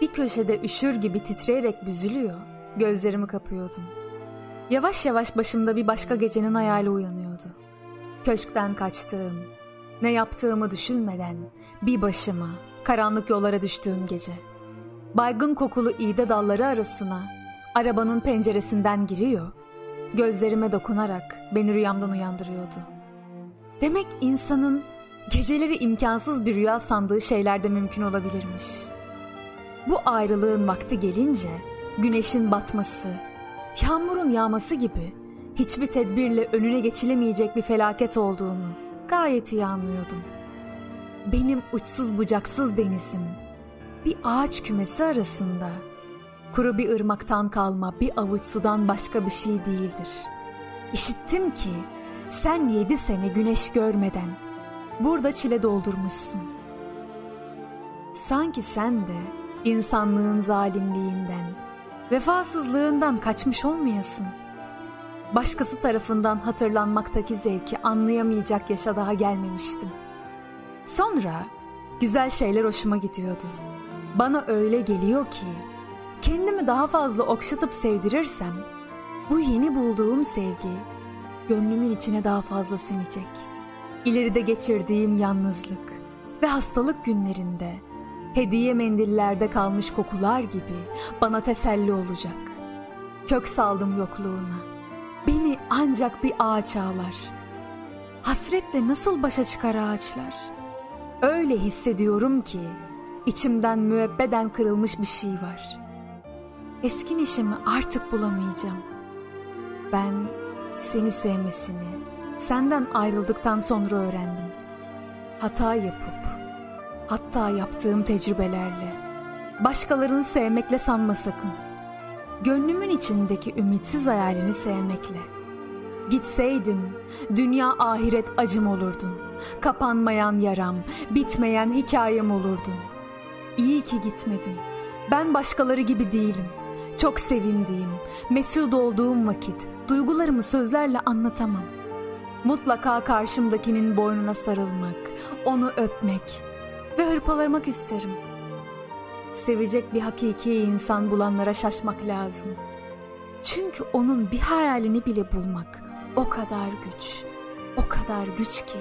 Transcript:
Bir köşede üşür gibi titreyerek büzülüyor, gözlerimi kapıyordum. Yavaş yavaş başımda bir başka gecenin hayali uyanıyordu. Köşkten kaçtığım, ne yaptığımı düşünmeden bir başıma karanlık yollara düştüğüm gece. Baygın kokulu iğde dalları arasına arabanın penceresinden giriyor, gözlerime dokunarak beni rüyamdan uyandırıyordu. Demek insanın geceleri imkansız bir rüya sandığı şeyler de mümkün olabilirmiş. Bu ayrılığın vakti gelince güneşin batması, yağmurun yağması gibi hiçbir tedbirle önüne geçilemeyecek bir felaket olduğunu gayet iyi anlıyordum. Benim uçsuz bucaksız denizim bir ağaç kümesi arasında kuru bir ırmaktan kalma bir avuç sudan başka bir şey değildir. İşittim ki sen yedi sene güneş görmeden burada çile doldurmuşsun. Sanki sen de insanlığın zalimliğinden, vefasızlığından kaçmış olmayasın. Başkası tarafından hatırlanmaktaki zevki anlayamayacak yaşa daha gelmemiştim. Sonra güzel şeyler hoşuma gidiyordu. Bana öyle geliyor ki kendimi daha fazla okşatıp sevdirirsem bu yeni bulduğum sevgi gönlümün içine daha fazla sinecek. İleride geçirdiğim yalnızlık ve hastalık günlerinde hediye mendillerde kalmış kokular gibi bana teselli olacak. Kök saldım yokluğuna. Beni ancak bir ağaç ağlar. Hasretle nasıl başa çıkar ağaçlar? Öyle hissediyorum ki içimden müebbeden kırılmış bir şey var. Eskin işimi artık bulamayacağım. Ben seni sevmesini senden ayrıldıktan sonra öğrendim. Hata yapıp hatta yaptığım tecrübelerle başkalarını sevmekle sanma sakın. Gönlümün içindeki ümitsiz hayalini sevmekle. Gitseydin dünya ahiret acım olurdun. Kapanmayan yaram, bitmeyen hikayem olurdun. İyi ki gitmedin. Ben başkaları gibi değilim. Çok sevindiğim, mesut olduğum vakit duygularımı sözlerle anlatamam. Mutlaka karşımdakinin boynuna sarılmak, onu öpmek ve hırpalamak isterim. Sevecek bir hakiki insan bulanlara şaşmak lazım. Çünkü onun bir hayalini bile bulmak o kadar güç, o kadar güç ki.